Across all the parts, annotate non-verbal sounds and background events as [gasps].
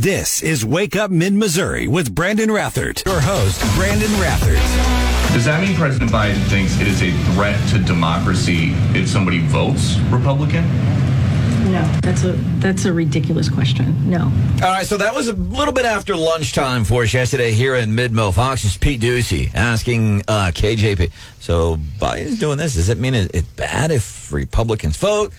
This is Wake Up Mid Missouri with Brandon Rathert. Your host, Brandon Rathert. Does that mean President Biden thinks it is a threat to democracy if somebody votes Republican? No, that's a that's a ridiculous question. No. All right, so that was a little bit after lunchtime for us yesterday here in Midmo. is Pete Doocy asking uh, KJP. So Biden's doing this. Does it mean it's bad if Republicans vote?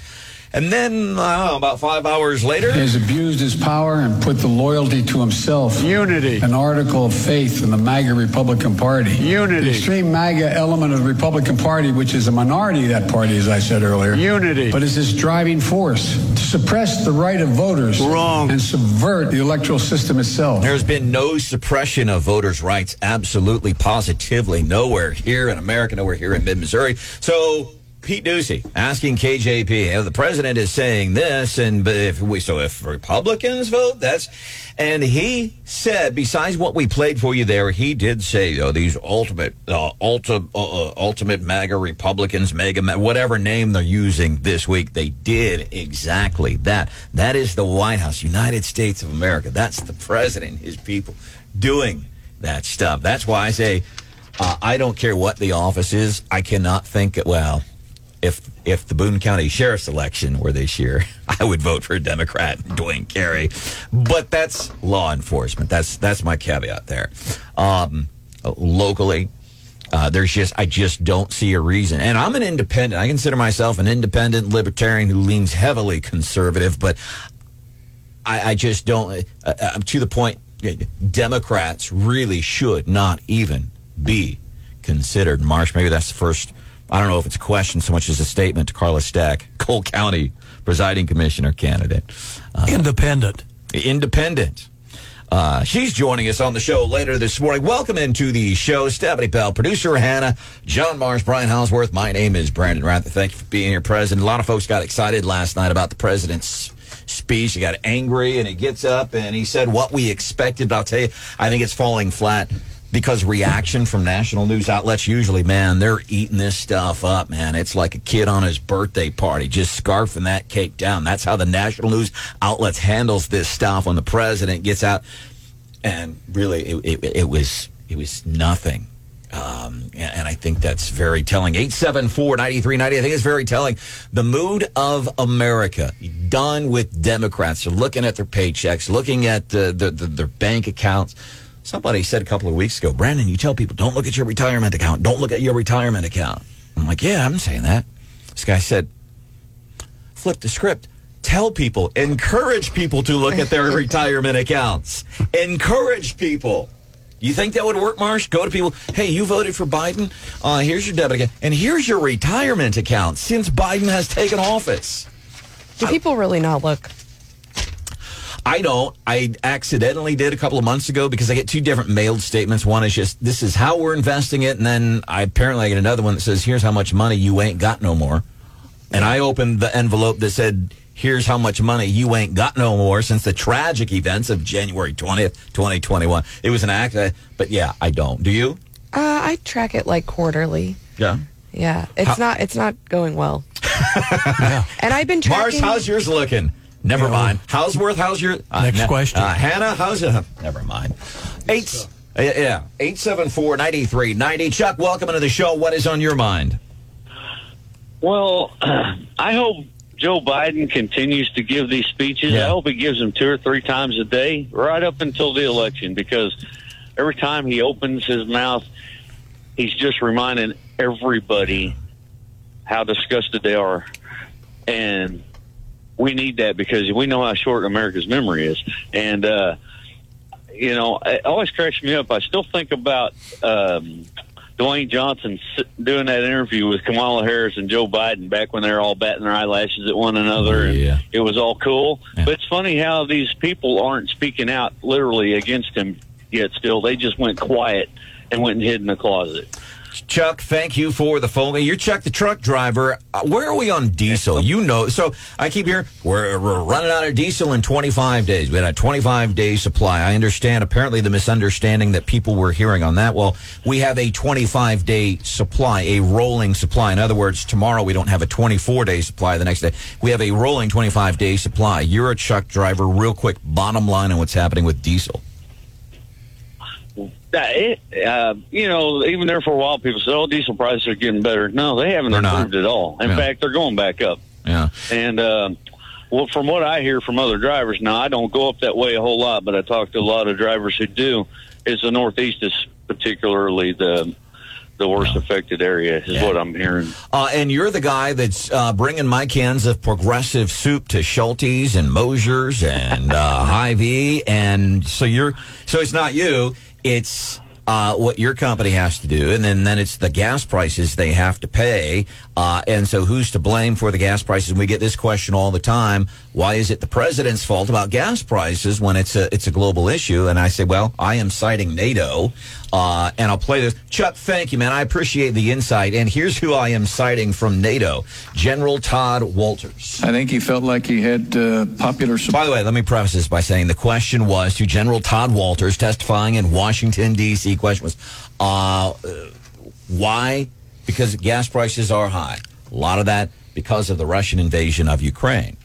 And then, I about five hours later, He has abused his power and put the loyalty to himself. Unity. An article of faith in the MAGA Republican Party. Unity. The extreme MAGA element of the Republican Party, which is a minority of that party, as I said earlier. Unity. But is this driving force to suppress the right of voters. Wrong. And subvert the electoral system itself. There's been no suppression of voters' rights, absolutely, positively, nowhere here in America, nowhere here in mid Missouri. So, Pete Doocy asking KJP, "Oh, the president is saying this, and if we, so if Republicans vote, that's, and he said, besides what we played for you there, he did say, oh, these ultimate, uh, ulti, uh, uh, ultimate MAGA Republicans, mega, whatever name they're using this week, they did exactly that. That is the White House, United States of America. That's the president, his people doing that stuff. That's why I say, uh, I don't care what the office is. I cannot think, it well, if if the Boone County Sheriff's election were this year, [laughs] I would vote for a Democrat, [laughs] Dwayne Carey. But that's law enforcement. That's that's my caveat there. Um, locally, uh, there's just I just don't see a reason. And I'm an independent. I consider myself an independent libertarian who leans heavily conservative, but I, I just don't. Uh, uh, to the point, Democrats really should not even be considered. Marsh, maybe that's the first. I don't know if it's a question so much as a statement to Carla Stack, [laughs] Cole County presiding commissioner candidate. Uh, Independent. independent. Uh, she's joining us on the show later this morning. Welcome into the show, Stephanie Bell, producer Hannah, John Marsh, Brian Houseworth. My name is Brandon Rathert. Thank you for being here, President. A lot of folks got excited last night about the president's speech. He got angry and he gets up and he said what we expected. But I'll tell you, I think it's falling flat because reaction from national news outlets usually, man, they're eating this stuff up, man. It's like a kid on his birthday party, just scarfing that cake down. That's how the national news outlets handles this stuff when the president gets out. And really, it, it, it was it was nothing. Um, and, I think that's very telling. 874 9390, I think it's very telling. The mood of America, done with Democrats. They're looking at their paychecks, looking at the, the, the, their bank accounts. Somebody said a couple of weeks ago, Brandon, you tell people, don't look at your retirement account. Don't look at your retirement account. I'm like, yeah, I'm saying that. This guy said, flip the script. Tell people, encourage people to look at their [laughs] retirement accounts. Encourage people. You think that would work, Marsh? Go to people. Hey, you voted for Biden. Uh, here's your debit account, and here's your retirement account since Biden has taken office. Do people really not look? I don't. I accidentally did a couple of months ago because I get two different mailed statements. One is just this is how we're investing it, and then I apparently I get another one that says here's how much money you ain't got no more. And I opened the envelope that said here's how much money you ain't got no more since the tragic events of January twentieth, twenty twenty one. It was an act, uh, but yeah, I don't. Do you? Uh, I track it like quarterly. Yeah. Yeah, it's not. It's not going well. [laughs] And I've been Marsh, tracking. how's yours looking? Never Yeah. mind. Worth? how's your uh, Next question. Uh, Hannah, how's it? Never mind. Eight, uh, yeah, eight seven four ninety three ninety. Chuck, welcome into the show. What is on your mind? Well, [clears throat] I hope Joe Biden continues to give these speeches. Yeah. I hope he gives them two or three times a day, right up until the election, because every time he opens his mouth, he's just reminding everybody how disgusted they are. And we need that because we know how short America's memory is. And, uh, you know, it always cracks me up. I still think about um, Dwayne Johnson doing that interview with Kamala Harris and Joe Biden back when they were all batting their eyelashes at one another. and Yeah. It was all cool. Yeah. But it's funny how these people aren't speaking out literally against him yet still. They just went quiet and went and hid in the closet. Chuck, thank you for the phone. You're Chuck, the truck driver. Uh, where are we on diesel? You know, so I keep hearing we're, we're running out of diesel in 25 days. We had a 25 day supply. I understand apparently the misunderstanding that people were hearing on that. Well, we have a 25 day supply, a rolling supply. In other words, tomorrow we don't have a 24 day supply. The next day we have a rolling 25 day supply. You're a truck driver. Real quick, bottom line on what's happening with diesel. It, uh, you know, even there for a while, people said, "Oh, diesel prices are getting better." No, they haven't They're not. improved at all. In Yeah. fact, they're going back up. Yeah. And uh, well, from what I hear from other drivers, now I don't go up that way a whole lot, but I talk to a lot of drivers who do. Is the Northeast is particularly the the worst affected area, is Yeah. what I'm hearing. Uh, and you're the guy that's uh, bringing my cans of Progresso soup to Schulte's and Moser's and uh, Hy-Vee, and so you're so it's not you, it's uh, what your company has to do, and then then it's the gas prices they have to pay, uh, and so who's to blame for the gas prices? And we get this question all the time: Why is it the president's fault about gas prices when it's a it's a global issue? And I say, well, I am citing NATO, uh, and I'll play this. Chuck, thank you, man. I appreciate the insight. And here's who I am citing from NATO: General Tod Wolters. I think he felt like he had uh, popular support. By the way, let me preface this by saying the question was to General Tod Wolters testifying in Washington, D.C. Question was, uh, why? Because gas prices are high. A lot of that because of the Russian invasion of Ukraine.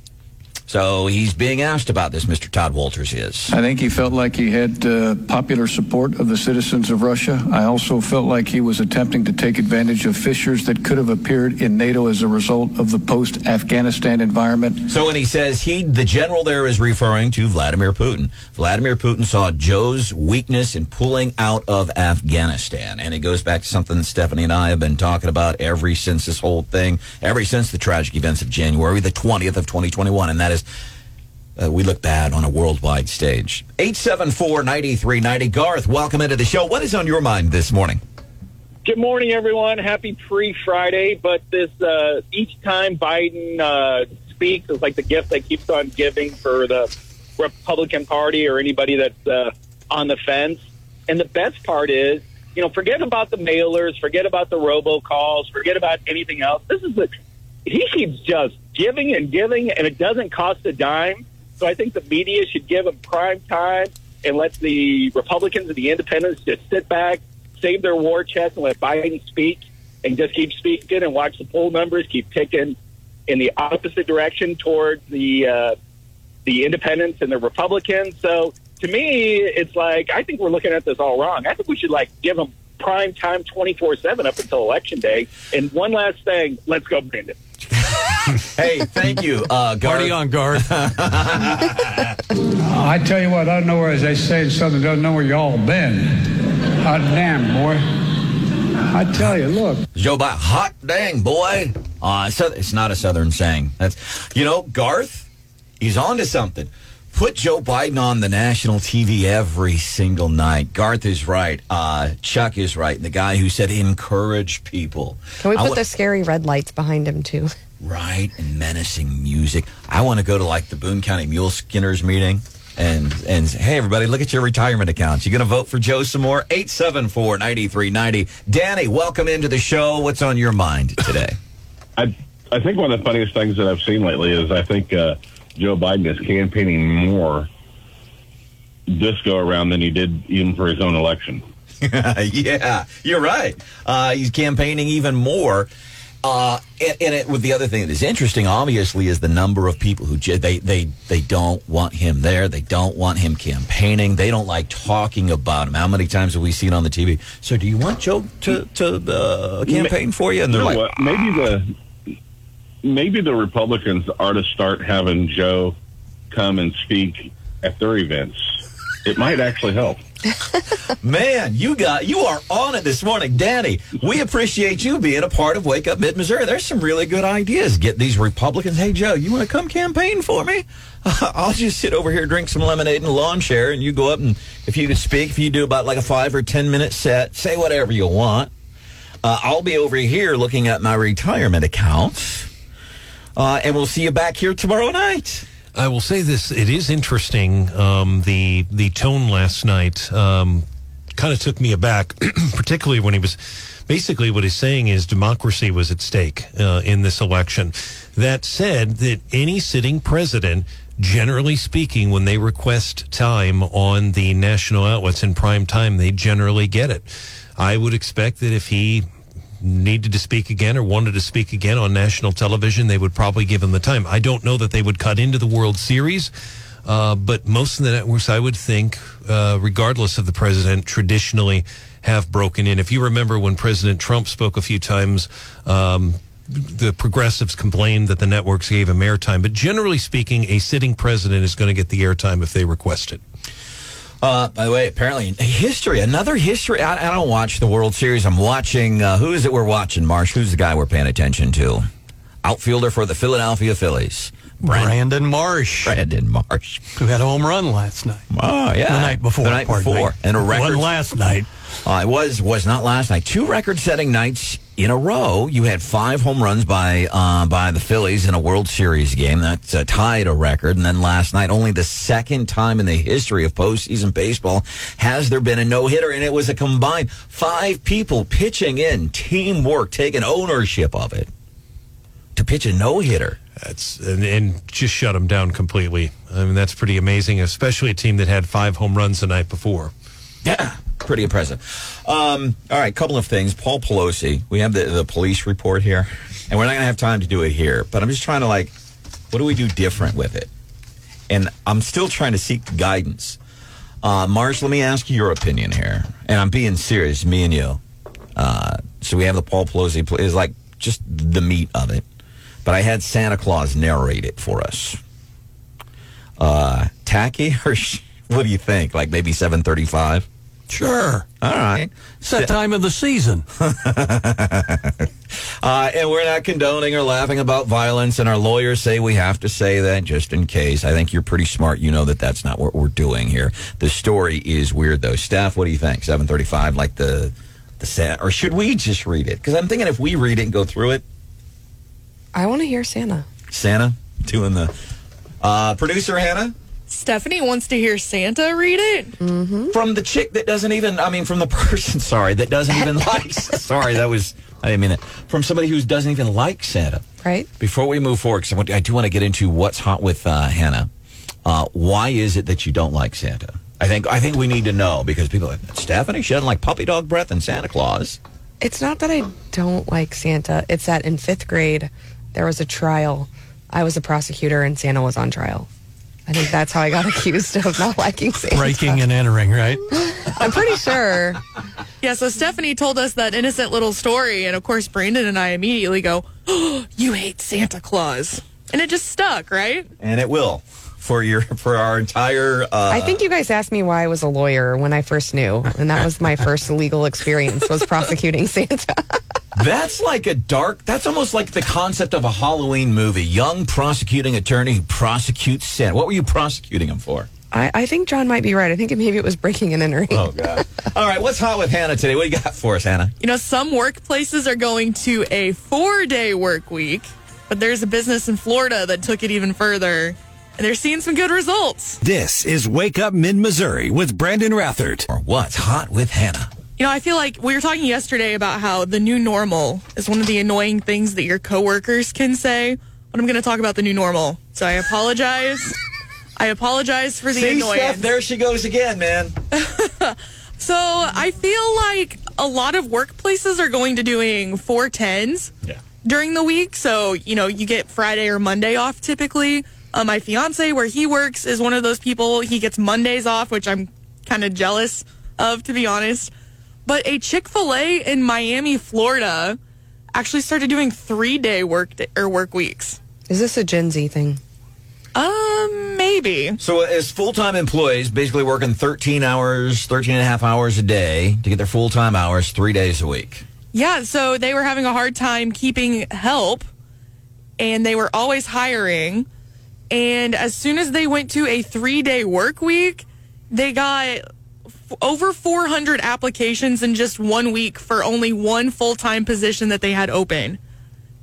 So he's being asked about this, Mr. Tod Wolters is. I think he felt like he had uh, popular support of the citizens of Russia. I also felt like he was attempting to take advantage of fissures that could have appeared in NATO as a result of the post Afghanistan environment. So when he says he, the general there is referring to Vladimir Putin. Vladimir Putin saw Joe's weakness in pulling out of Afghanistan. And it goes back to something that Stephanie and I have been talking about every since this whole thing, every since the tragic events of January the 20th of 2021. And that is, uh, we look bad on a worldwide stage. 874-9390. Garth, welcome into the show. What is on your mind this morning? Good morning, everyone. Happy pre-Friday. But this uh, each time Biden uh, speaks is like the gift that keeps on giving for the Republican Party or anybody that's uh, on the fence. And the best part is, you know, forget about the mailers, forget about the robocalls, forget about anything else. This is the he keeps just giving and giving, and it doesn't cost a dime. So I think the media should give him prime time and let the Republicans and the Independents just sit back, save their war chest, and let Biden speak, and just keep speaking and watch the poll numbers keep ticking in the opposite direction towards the uh, the Independents and the Republicans. So to me, it's like I think we're looking at this all wrong. I think we should like give them prime time twenty four seven up until election day. And one last thing, let's go, Brandon. Hey, thank you, uh, Garth. Party on, Garth. [laughs] I tell you what, I don't know where, as they say in Southern, I don't know where y'all been. Hot damn, boy. I tell you, look. Joe Biden, hot dang, boy. Uh, so it's not a Southern saying. That's, you know, Garth, he's on to something. Put Joe Biden on the national TV every single night. Garth is right. Uh, Chuck is right. The guy who said encourage people. Can we put wa- the scary red lights behind him too? Right and menacing music? I want to go to like the Boone County Mule Skinners meeting and and say, hey everybody, look at your retirement accounts. You going to vote for Joe some more? 874-9390. Danny, welcome into the show. What's on your mind today? [laughs] I I think one of the funniest things that I've seen lately is I think uh, Joe Biden is campaigning more this go around than he did even for his own election. [laughs] yeah, you're right. Uh, he's campaigning even more. Uh, and, and it, with the other thing that is interesting, obviously, is the number of people who they they they don't want him there. They don't want him campaigning. They don't like talking about him. How many times have we seen on the TV? So, do you want Joe to to uh, campaign for you? And they're know like, what? Maybe the maybe the Republicans are to start having Joe come and speak at their events. It might actually help. [laughs] Man, you got you are on it this morning, Danny. We appreciate you being a part of Wake Up Mid Missouri. There's some really good ideas. Get these Republicans. Hey, Joe, you want to come campaign for me? [laughs] I'll just sit over here, drink some lemonade and lawn chair, and you go up and if you could speak, if you do about like a five or ten minute set, say whatever you want. Uh, I'll be over here looking at my retirement accounts, uh, and we'll see you back here tomorrow night. I will say this: it is interesting. Um, the the tone last night. Um, kind of took me aback, [clears throat] particularly when he was basically what he's saying is democracy was at stake uh, in this election. That said, that any sitting president, generally speaking, when they request time on the national outlets in prime time, they generally get it. I would expect that if he needed to speak again or wanted to speak again on national television, they would probably give him the time. I don't know that they would cut into the World Series. Uh, but most of the networks, I would think, uh, regardless of the president, traditionally have broken in. If you remember when President Trump spoke a few times, um, the progressives complained that the networks gave him airtime. But generally speaking, a sitting president is going to get the airtime if they request it. Uh, by the way, apparently history, another history. I, I don't watch the World Series. I'm watching. Uh, who is it we're watching? Marsh. Who's the guy we're paying attention to? Outfielder for the Philadelphia Phillies. Brandon Marsh. Brandon Marsh. Who had a home run last night. Oh yeah, The night before. The night before, me. and a record wasn't last night. Uh, it was was not last night. Two record-setting nights in a row. You had five home runs by uh, by the Phillies in a World Series game. That uh, tied a record. And then last night, only the second time in the history of postseason baseball has there been a no hitter, and it was a combined five people pitching in, teamwork, taking ownership of it to pitch a no hitter. That's and, and just shut them down completely. I mean, that's pretty amazing, especially a team that had five home runs the night before. Yeah, pretty impressive. Um, all right, couple of things. Paul Pelosi, we have the, the police report here, and we're not going to have time to do it here, but I'm just trying to like, what do we do different with it? And I'm still trying to seek guidance. Uh, Marsh, let me ask you your opinion here, and I'm being serious, me and you. Uh, so we have the Paul Pelosi is like just the meat of it, but I had Santa Claus narrate it for us. Uh, tacky [laughs] or sh- what do you think? Like maybe 735? Sure. All right. It's that time of the season. [laughs] Uh, and we're not condoning or laughing about violence, and our lawyers say we have to say that just in case. I think you're pretty smart. You know that that's not what we're doing here. The story is weird, though. Steph, what do you think? 735, like the, the set, or should we just read it? Because I'm thinking if we read it and go through it, I want to hear Santa. Santa doing the uh, producer Hannah Stephanie wants to hear Santa read it. Mm-hmm. from the chick that doesn't even. I mean, from the [laughs] person. Sorry, that doesn't even [laughs] like. Sorry, that was. I didn't mean it. From somebody who doesn't even like Santa. Right. Before we move forward, because I, do want to get into what's hot with uh, Hannah. Uh, why is it that you don't like Santa? I think I think we need to know because people are like Stephanie she doesn't like puppy dog breath and Santa Claus. It's not that I don't like Santa. It's that in fifth grade, there was a trial. I was a prosecutor and Santa was on trial. I think that's how I got accused of not liking Santa. Breaking and entering, right? [laughs] I'm pretty sure. Yeah, so Stephanie told us that innocent little story, and of course, Brandon and I immediately go, oh, [gasps] You hate Santa Claus. And it just stuck, right? And it will for your for our entire. Uh, I think you guys asked me why I was a lawyer when I first knew, and that was my first legal experience was prosecuting Santa. [laughs] That's like a dark. That's almost like the concept of a Halloween movie. Young prosecuting attorney who prosecutes Santa. What were you prosecuting him for? I, I think John might be right. I think maybe it was breaking and entering. Oh God! [laughs] All right, what's hot with Hannah today? What do you got for us, Hannah? You know, some workplaces are going to a four day work week, but there's a business in Florida that took it even further, and they're seeing some good results. This is Wake Up Mid Missouri with Brandon Rathert. Or what's hot with Hannah? You know, I feel like we were talking yesterday about how the new normal is one of the annoying things that your coworkers can say. But I'm going to talk about the new normal. So I apologize. I apologize for the See, annoyance. Steph, there she goes again, man. [laughs] So I feel like a lot of workplaces are going to doing four tens Yeah. during the week. So you know you get Friday or Monday off typically. Uh, my fiance, where he works, is one of those people. He gets Mondays off, which I'm kind of jealous of, to be honest. But a Chick Fil A in Miami, Florida, actually started doing three day work day, or work weeks. Is this a Gen Z thing? Um, maybe. So, as full time employees, basically working 13 hours, 13 and a half hours a day to get their full time hours three days a week. Yeah, so they were having a hard time keeping help and they were always hiring. And as soon as they went to a three day work week, they got f- over 400 applications in just one week for only one full time position that they had open.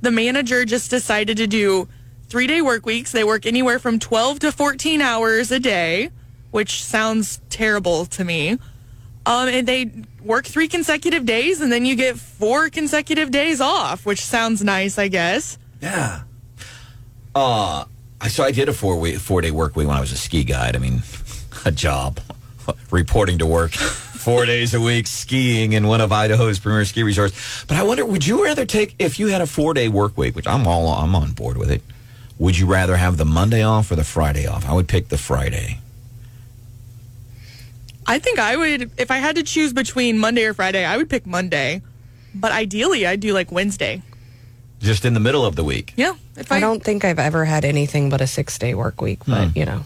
The manager just decided to do three day work weeks. They work anywhere from 12 to 14 hours a day, which sounds terrible to me. Um, and they work three consecutive days, and then you get four consecutive days off, which sounds nice, I guess. Yeah. Uh, I- so I did a four week, four day work week when I was a ski guide. I mean, a job, reporting to work [laughs] four days a week, skiing in one of Idaho's premier ski resorts. But I wonder, would you rather take if you had a four day work week, which I'm all I'm on board with it. Would you rather have the Monday off or the Friday off? I would pick the Friday. I think I would, if I had to choose between Monday or Friday, I would pick Monday. But ideally, I'd do like Wednesday. Just in the middle of the week. Yeah. If I I, don't think I've ever had anything but a six day work week, but hmm. you know.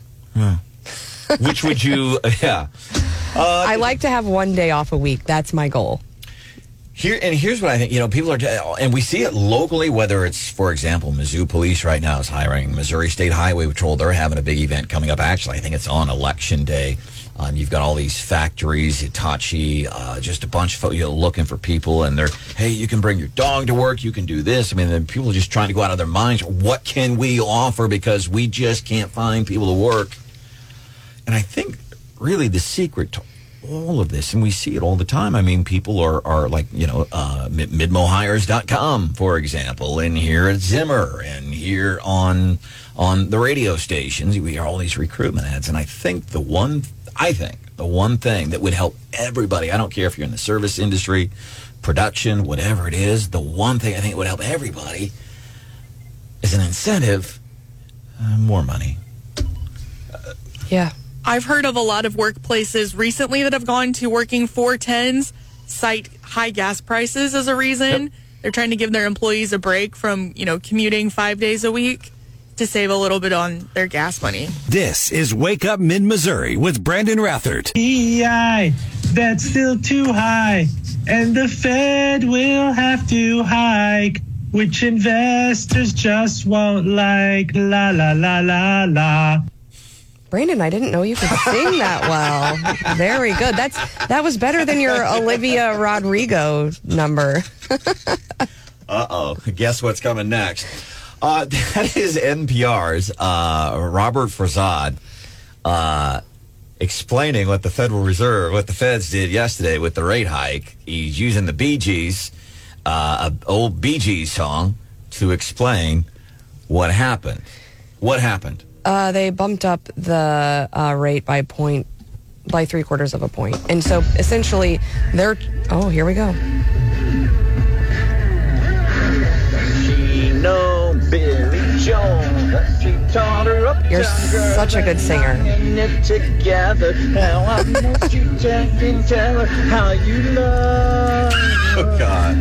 Which would you? [laughs] [laughs] Yeah. Uh, I like to have one day off a week. That's my goal. Here and here's what I think. You know, people are, and we see it locally. Whether it's, for example, Mizzou Police right now is hiring Missouri State Highway Patrol. They're having a big event coming up. Actually, I think it's on election day. Um, you've got all these factories, Hitachi, uh, just a bunch of folks you know, looking for people, and they're, hey, you can bring your dog to work, you can do this. I mean, the people are just trying to go out of their minds. What can we offer because we just can't find people to work? And I think really the secret to all of this, and we see it all the time. I mean, people are, are like, you know, uh, midmohires.com, for example, and here at Zimmer and here on, on the radio stations, we hear all these recruitment ads. And I think the one, I think the one thing that would help everybody, I don't care if you're in the service industry, production, whatever it is, the one thing I think would help everybody is an incentive, uh, more money. Yeah. I've heard of a lot of workplaces recently that have gone to working 410s, cite high gas prices as a reason. They're trying to give their employees a break from, you know, commuting five days a week to save a little bit on their gas money. This is Wake Up Mid Missouri with Brandon Rathert. EI, that's still too high. And the Fed will have to hike, which investors just won't like. La la la la la. Brandon, I didn't know you could sing that well. Very good. That's that was better than your Olivia Rodrigo number. [laughs] Uh oh. Guess what's coming next? Uh, [laughs] that is NPR's uh, Robert Frazad uh, explaining what the Federal Reserve, what the Feds did yesterday with the rate hike. He's using the Bee Gees, uh, a old Bee Gees song, to explain what happened. What happened? Uh, they bumped up the uh, rate by point by three quarters of a point, and so essentially they're. Oh, here we go. Know Billy Jones. She taught her up. You're such a good singer. it together. Now I know you can tell her how you love. Oh God.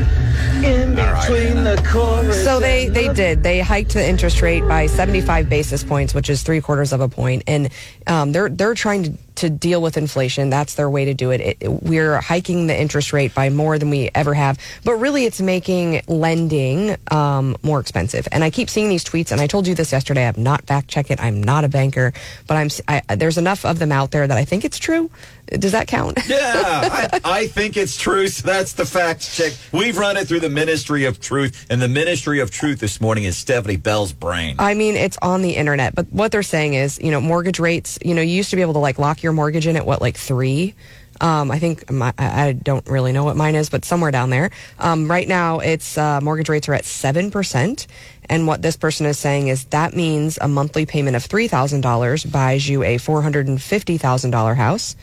In between the chorus. So they they did. They hiked the interest rate by 75 basis points, which is three quarters of a point, and um, they're they're trying to, to deal with inflation. That's their way to do it. it. We're hiking the interest rate by more than we ever have, but really it's making lending um, more expensive. And I keep seeing these tweets, and I told you this yesterday. I'm not fact check it. I'm not a banker, but I'm. I, there's enough of them out there that I think it's true. Does that count? Yeah, I, I think it's truth. That's the fact check. We've run it through the Ministry of Truth, and the Ministry of Truth this morning is Stephanie Bell's brain. I mean, it's on the internet, but what they're saying is, you know, mortgage rates, you know, you used to be able to like lock your mortgage in at what, like three? Um, I think my, I I don't really know what mine is, but somewhere down there. Um, right now, it's uh, mortgage rates are at seven percent, and what this person is saying is that means a monthly payment of three thousand dollars buys you a four hundred and fifty thousand dollar house.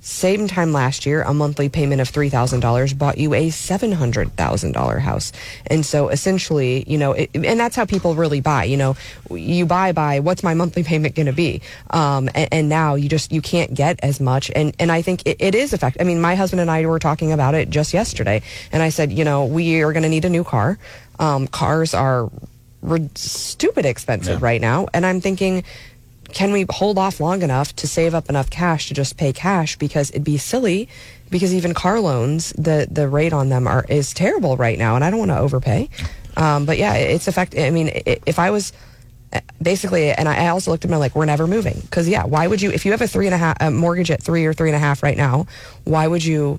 Same time last year, a monthly payment of $3,000 bought you a $700,000 house. And so essentially, you know, it, and that's how people really buy, you know, you buy by what's my monthly payment going to be? Um, and, and now you just, you can't get as much. And, and I think it, it is effect. I mean, my husband and I were talking about it just yesterday. And I said, you know, we are going to need a new car. Um, cars are rid- stupid expensive right now. And I'm thinking, can we hold off long enough to save up enough cash to just pay cash? Because it'd be silly because even car loans the the rate on them are is terrible right now and I don't want to overpay. Um, but yeah it's effect I mean if I was uh, basically and I also looked at my like we're never moving. Because yeah why would you if you have a three and a half a mortgage at three or three and a half right now why would you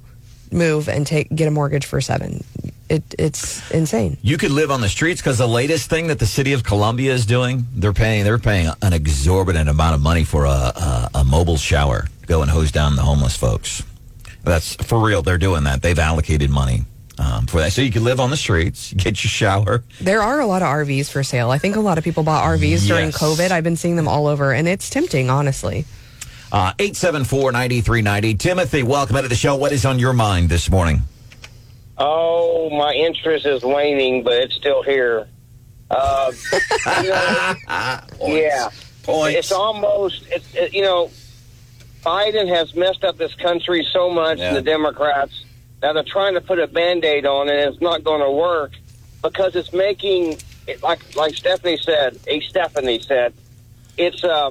move and take get a mortgage for seven it, it's insane You could live on the streets because the latest thing that the city of Columbia is doing, they're paying they're paying an exorbitant amount of money for a, a, a mobile shower to go and hose down the homeless folks. That's for real. They're doing that. They've allocated money um, for that, so you can live on the streets, [laughs] get your shower. There are a lot of RVs for sale. I think a lot of people bought RVs during COVID. I've been seeing them all over, and it's tempting, honestly. Uh, 874-9390. Timothy, welcome into the show. What is on your mind this morning? Oh, my interest is waning, but it's still here. Uh, you know, [laughs] yeah, it's almost it's it, you know, Biden has messed up this country so much, and the Democrats. Now they're trying to put a band-aid on it, and it's not going to work because it's making it, like like Stephanie said, a Stephanie said, it's uh,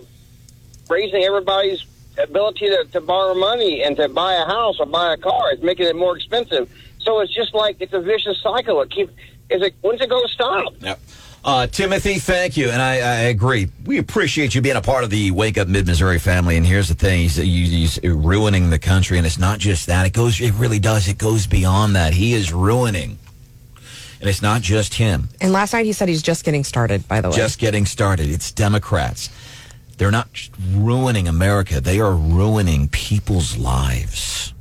raising everybody's ability to, to borrow money and to buy a house or buy a car. It's making it more expensive. So it's just like it's a vicious cycle. It keep is it when's it going to stop? Yep. Uh, Timothy, thank you, and I, I agree. We appreciate you being a part of the Wake Up Mid Missouri family. And here's the thing: he's, he's ruining the country, and it's not just that. It goes, it really does. It goes beyond that. He is ruining, and it's not just him. And last night he said he's just getting started, by the way. Just getting started. It's Democrats. They're not ruining America. They are ruining people's lives.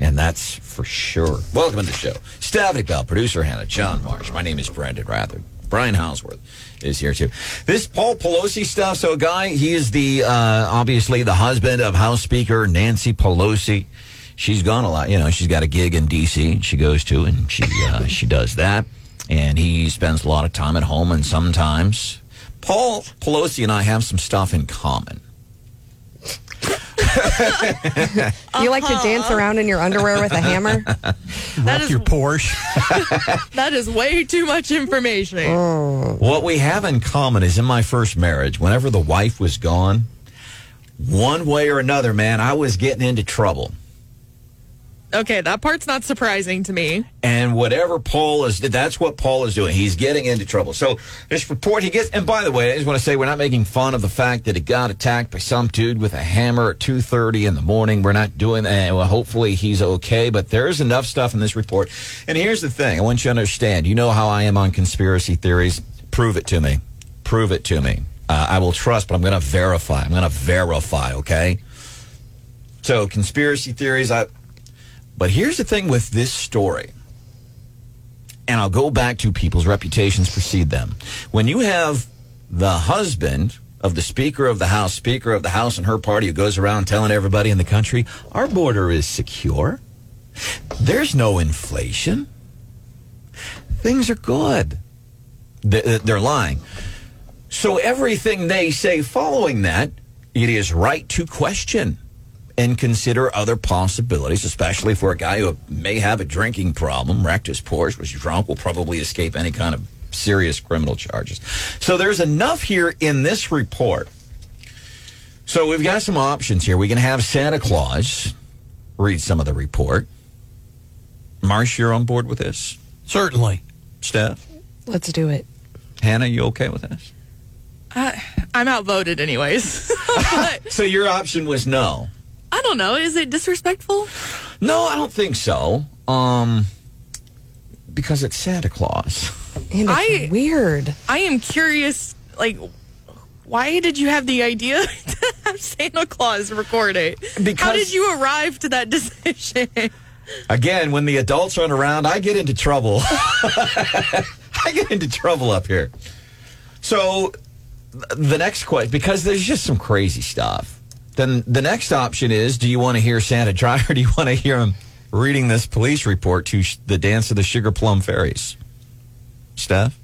And that's for sure. Welcome to the show. Stephanie Bell, producer Hannah, John Marsh. My name is Brandon Rathert. Brian Hausworth is here too. This Paul Pelosi stuff. So, guy, he is the uh, obviously the husband of House Speaker Nancy Pelosi. She's gone a lot. You know, she's got a gig in D.C. She goes to, and she uh, she does that. And he spends a lot of time at home, and sometimes Paul Pelosi and I have some stuff in common. [laughs] You like to dance uh-huh. around in your underwear with a hammer? [laughs] That is your Porsche. [laughs] that is way too much information. Oh. What we have in common is in my first marriage, whenever the wife was gone, one way or another, man, I was getting into trouble. Okay, that part's not surprising to me. And whatever Paul is, that's what Paul is doing. He's getting into trouble. So this report he gets, and by the way, I just want to say we're not making fun of the fact that he got attacked by some dude with a hammer at 2.30 in the morning. We're not doing that. Well, hopefully he's okay, but there's enough stuff in this report. And here's the thing. I want you to understand. You know how I am on conspiracy theories. Prove it to me. Prove it to me. Uh, I will trust, but I'm going to verify. I'm going to verify, okay? So conspiracy theories, I... But here's the thing with this story. And I'll go back to people's reputations precede them. When you have the husband of the Speaker of the House, Speaker of the House and her party who goes around telling everybody in the country, our border is secure. There's no inflation. Things are good. They- uh, They're lying. So everything they say following that, it is right to question and consider other possibilities, especially for a guy who may have a drinking problem, wrecked his Porsche, was drunk, will probably escape any kind of serious criminal charges. So there's enough here in this report. So we've got some options here. We can have Santa Claus read some of the report. Marsh, you're on board with this? Certainly. Steph? Let's do it. Hannah, you okay with this? I, I'm outvoted, anyways. [laughs] [laughs] So your option was no. I don't know. Is it disrespectful? No, I don't think so. Um, because it's Santa Claus. And I weird. I am curious. Like, why did you have the idea [laughs] to have Santa Claus record it? Because How did you arrive to that [laughs] decision? Again, when the adults run around, I get into trouble. [laughs] I get into trouble up here. So the next question, because there's just some crazy stuff. Then the next option is: Do you want to hear Santa try, or do you want to hear him reading this police report to sh- the dance of the Sugar Plum Fairies? Steph,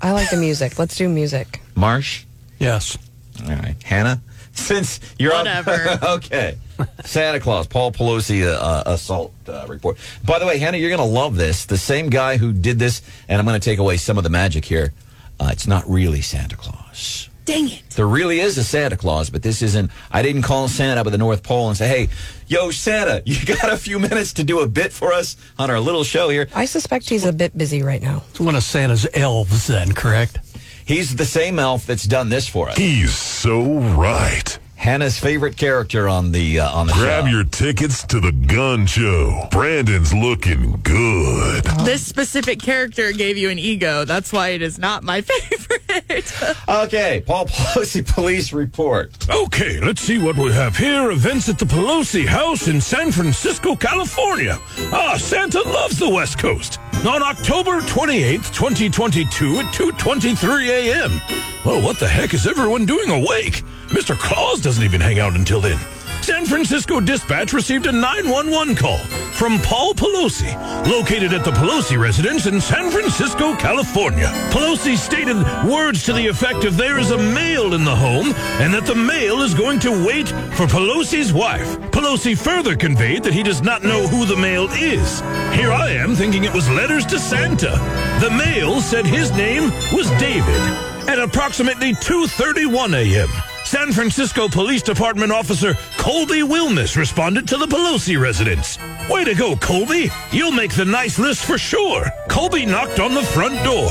I like the music. Let's do music. Marsh, Yes. all right, Hannah. [laughs] Since you're up- Whatever. [laughs] okay. Santa Claus, Paul Pelosi uh, uh, assault uh, report. By the way, Hannah, you're going to love this. The same guy who did this, and I'm going to take away some of the magic here. Uh, it's not really Santa Claus. Dang it. There really is a Santa Claus, but this isn't. I didn't call Santa up at the North Pole and say, "Hey, yo, Santa, [laughs] you got a few minutes to do a bit for us on our little show here." I suspect he's a bit busy right now. It's one of Santa's elves, then, correct? He's the same elf that's done this for us. He's so right. Hannah's favorite character on the uh, on the Grab show. your tickets to the gun show. Brandon's looking good. This specific character gave you an ego. That's why it is not my [laughs] favorite. okay, Paul Pelosi [laughs] police report. Okay, let's see what we have here. Events at the Pelosi house in San Francisco, California. Ah, Santa loves the West Coast. On October 28th, 2022 at 2.23 a.m. Well, what the heck is everyone doing awake? Mr. Claus doesn't even hang out until then. San Francisco Dispatch received a 911 call from Paul Pelosi, located at the Pelosi residence in San Francisco, California. Pelosi stated words to the effect of there is a male in the home and that the male is going to wait for Pelosi's wife. Pelosi further conveyed that he does not know who the male is. Here I am thinking it was letters to Santa. The male said his name was David. At approximately 2:31 a.m., San Francisco Police Department officer Kolby Wilmes responded to the Pelosi residence. Way to go, Kolby! You'll make the nice list for sure. Kolby knocked on the front door.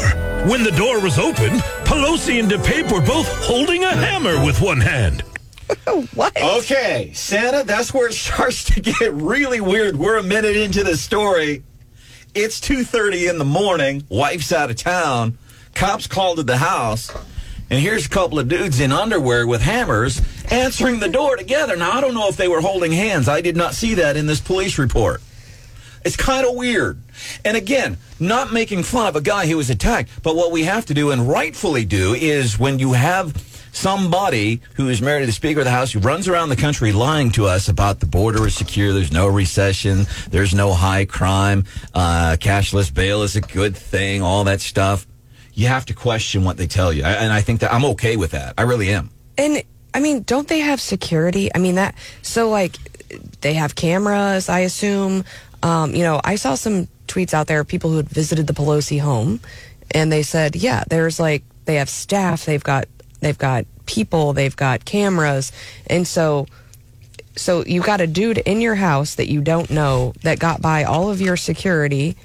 When the door was opened, Pelosi and DePape were both holding a hammer with one hand. [laughs] what? Okay, Santa, that's where it starts to get really weird. We're a minute into the story. It's 2:30 in the morning. Wife's out of town. Cops called to the house. And here's a couple of dudes in underwear with hammers answering the door together. Now, I don't know if they were holding hands. I did not see that in this police report. It's kind of weird. And again, not making fun of a guy who was attacked, but what we have to do and rightfully do is when you have somebody who is married to the Speaker of the House who runs around the country lying to us about the border is secure, there's no recession, there's no high crime, uh, cashless bail is a good thing, all that stuff. You have to question what they tell you. And I think that I'm okay with that. I really am. And I mean, don't they have security? I mean, that so like they have cameras, I assume. Um, you know, I saw some tweets out there people who had visited the Pelosi home, and they said, yeah, there's like they have staff, they've got they've got people, they've got cameras, and so so you got a dude in your house that you don't know that got by all of your security.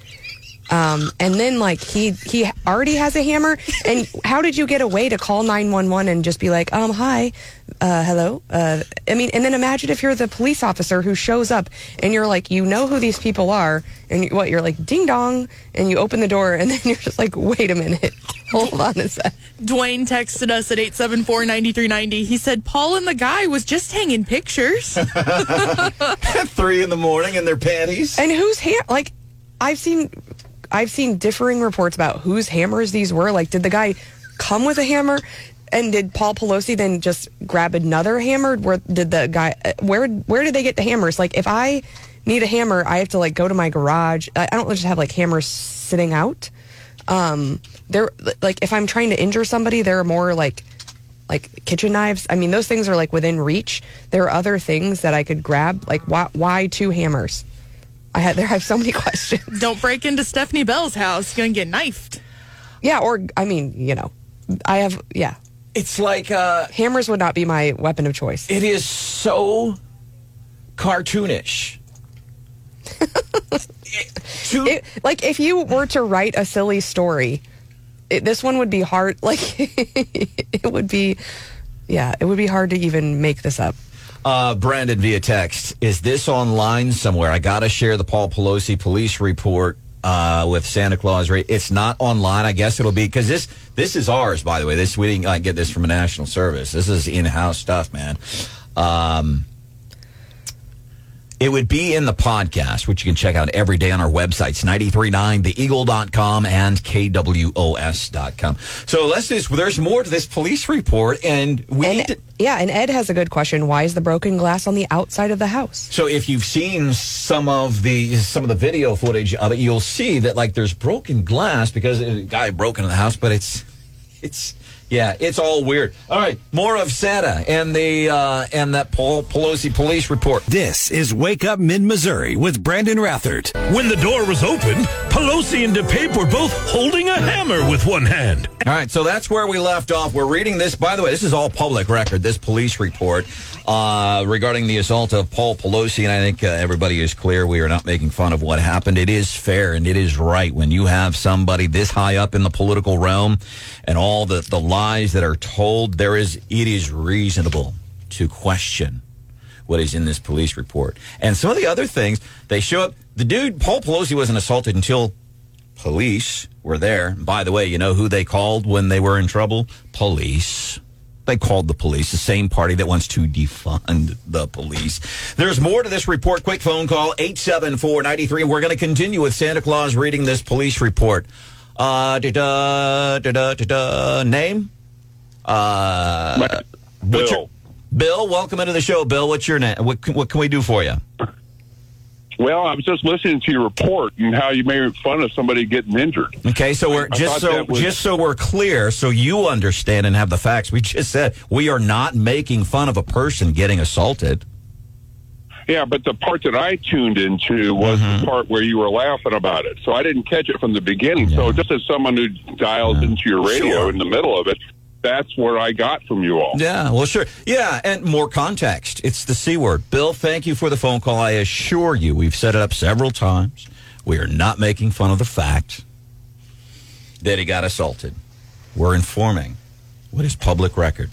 Um, and then like he he already has a hammer. And how did you get away to call nine one one and just be like, um, hi, uh, hello? Uh, I mean, and then imagine if you're the police officer who shows up and you're like, you know who these people are, and you, what you're like, ding dong, and you open the door, and [laughs] then you're just like, wait a minute, [laughs] hold on a sec. Dwayne texted us at 874-9390. He said Paul and the guy was just hanging pictures. At [laughs] three in the morning in their panties. And whose hair? Like, I've seen, I've seen differing reports about whose hammers these were. Like, did the guy come with a hammer? And did Paul Pelosi then just grab another hammer? Where did the guy? uh, Where where did they get the hammers? Like, if I need a hammer, I have to like go to my garage. I, I don't just have like hammers sitting out. Um, there, like if I'm trying to injure somebody, there are more like like kitchen knives. I mean, those things are like within reach. There are other things that I could grab. Like, why why two hammers? I had there. I have so many [laughs] questions. Don't break into Stephanie Bell's house. You're going to get knifed. Yeah, or I mean, you know, I have yeah. It's like uh hammers would not be my weapon of choice. It is so cartoonish. [laughs] It- like if you were to write a silly story, it, this one would be hard. [laughs] Like it would be, yeah, it would be hard to even make this up. Uh, Brandon via text. Is this online somewhere? I got to share the Paul Pelosi police report uh, with Santa Claus. It's not online. I guess it'll be because this this is ours, by the way. This we didn't uh, get this from a national service. This is in house stuff, man. Um, it would be in the podcast, which you can check out every day on our websites, 939theeagle.com and kwos.com. So let's just, there's more to this police report, and we to, Yeah, and Ed has a good question. Why is the broken glass on the outside of the house? So if you've seen some of the some of the video footage of it, you'll see that like there's broken glass because a guy broke into the house, but it's it's yeah, it's all weird. All right, more of Santa and the uh, and that Paul Pelosi police report. This is Wake Up Mid Missouri with Brandon Rathert. When the door was opened, Pelosi and DePape were both holding a hammer with one hand. All right, so that's where we left off. We're reading this. By the way, this is all public record. This police report uh, regarding the assault of Paul Pelosi, and I think uh, everybody is clear. We are not making fun of what happened. It is fair and it is right when you have somebody this high up in the political realm and all the the lies that are told. There is it is reasonable to question what is in this police report. And some of the other things, they show up. The dude, Paul Pelosi, wasn't assaulted until police were there. By the way, you know who they called when they were in trouble? Police. They called the police, the same party that wants to defund the police. There's more to this report. Quick phone call, 874-93. We're going to continue with Santa Claus reading this police report. Uh, da-da, da-da, da-da. Name? Uh, what's your- Bill, welcome into the show. Bill, what's your name? What, what can we do for you? Well, I was just listening to your report and how you made fun of somebody getting injured. Okay, so we're I just thought so was- just so we're clear, so you understand and have the facts. We just said we are not making fun of a person getting assaulted. Yeah, but the part that I tuned into was Mm-hmm. the part where you were laughing about it. So I didn't catch it from the beginning. So just as someone who dials into your radio Sure. in the middle of it, that's where I got from you all. Yeah, well, sure. Yeah, and more context. It's the C word. Bill, thank you for the phone call. I assure you, we've set it up several times. We are not making fun of the fact that he got assaulted. We're informing what is public record.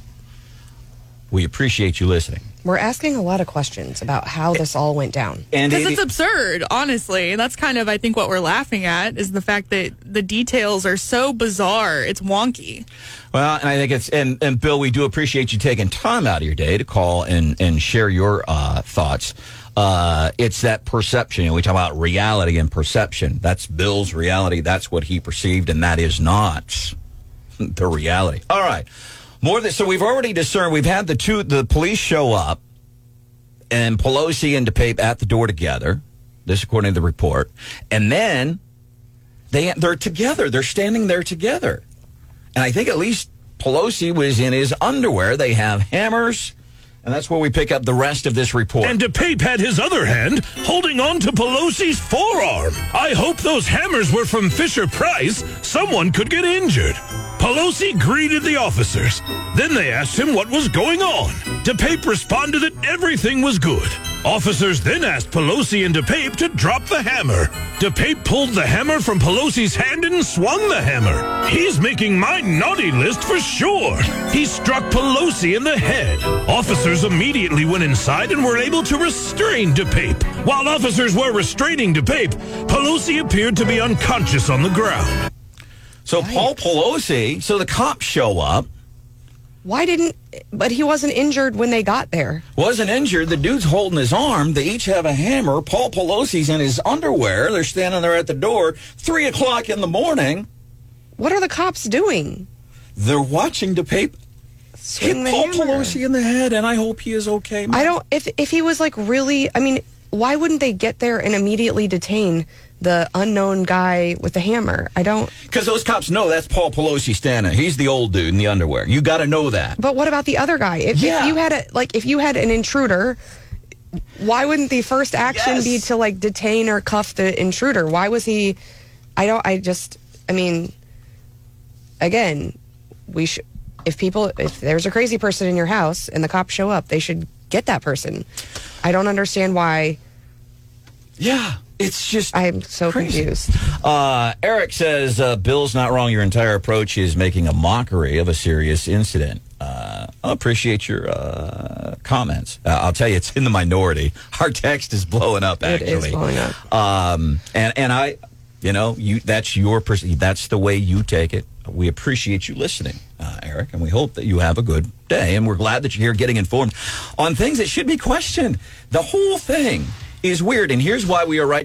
We appreciate you listening. We're asking a lot of questions about how this all went down. Because it's absurd, honestly. That's kind of, I think, what we're laughing at is the fact that the details are so bizarre. It's wonky. Well, and I think it's and, and Bill, we do appreciate you taking time out of your day to call and and share your uh, thoughts. Uh, it's that perception. You know, we talk about reality and perception. That's Bill's reality. That's what he perceived, and that is not [laughs] the reality. All right, more than so. We've already discerned. We've had the two. The police show up, and Pelosi and DePape at the door together. This, according to the report, and then they they're together. They're standing there together. And I think at least Pelosi was in his underwear. They have hammers, and that's where we pick up the rest of this report. And DePape had his other hand holding on to Pelosi's forearm. I hope those hammers were from Fisher Price. Someone could get injured. Pelosi greeted the officers. Then they asked him what was going on. DePape responded that everything was good. Officers then asked Pelosi and DePape to drop the hammer. DePape pulled the hammer from Pelosi's hand and swung the hammer. He's making my naughty list for sure. He struck Pelosi in the head. Officers immediately went inside and were able to restrain DePape. While officers were restraining DePape, Pelosi appeared to be unconscious on the ground. So Paul Pelosi, so the cops show up, Why didn't, but he wasn't injured when they got there. wasn't injured. The dude's holding his arm. They each have a hammer. Paul Pelosi's in his underwear. They're standing there at the door, three o'clock in the morning. What are the cops doing? They're watching DePape Swing hit the Paul hammer. Pelosi in the head, and I hope he is okay. I don't, if, if he was like really, I mean, why wouldn't they get there and immediately detain the unknown guy with the hammer? I don't, Because those cops know that's Paul Pelosi standing. He's the old dude in the underwear. You got to know that. but what about the other guy? If, Yeah. if you had a, like, if you had an intruder, why wouldn't the first action be to like detain or cuff the intruder? Why was he, I don't, I just, I mean, again, we should, if people, if there's a crazy person in your house and the cops show up, they should get that person. I don't understand why. Yeah, it's just I'm so confused. Uh, Eric says uh, Bill's not wrong. Your entire approach is making a mockery of a serious incident. Uh, I appreciate your uh, comments. Uh, I'll tell you, it's in the minority. [laughs] Our text is blowing up. Actually, is blowing up. Um, and and I, you know, you that's your pers- that's the way you take it. We appreciate you listening, uh, Eric, and we hope that you have a good day. And we're glad that you're here getting informed on things that should be questioned. The whole thing is weird, and here's why we are right.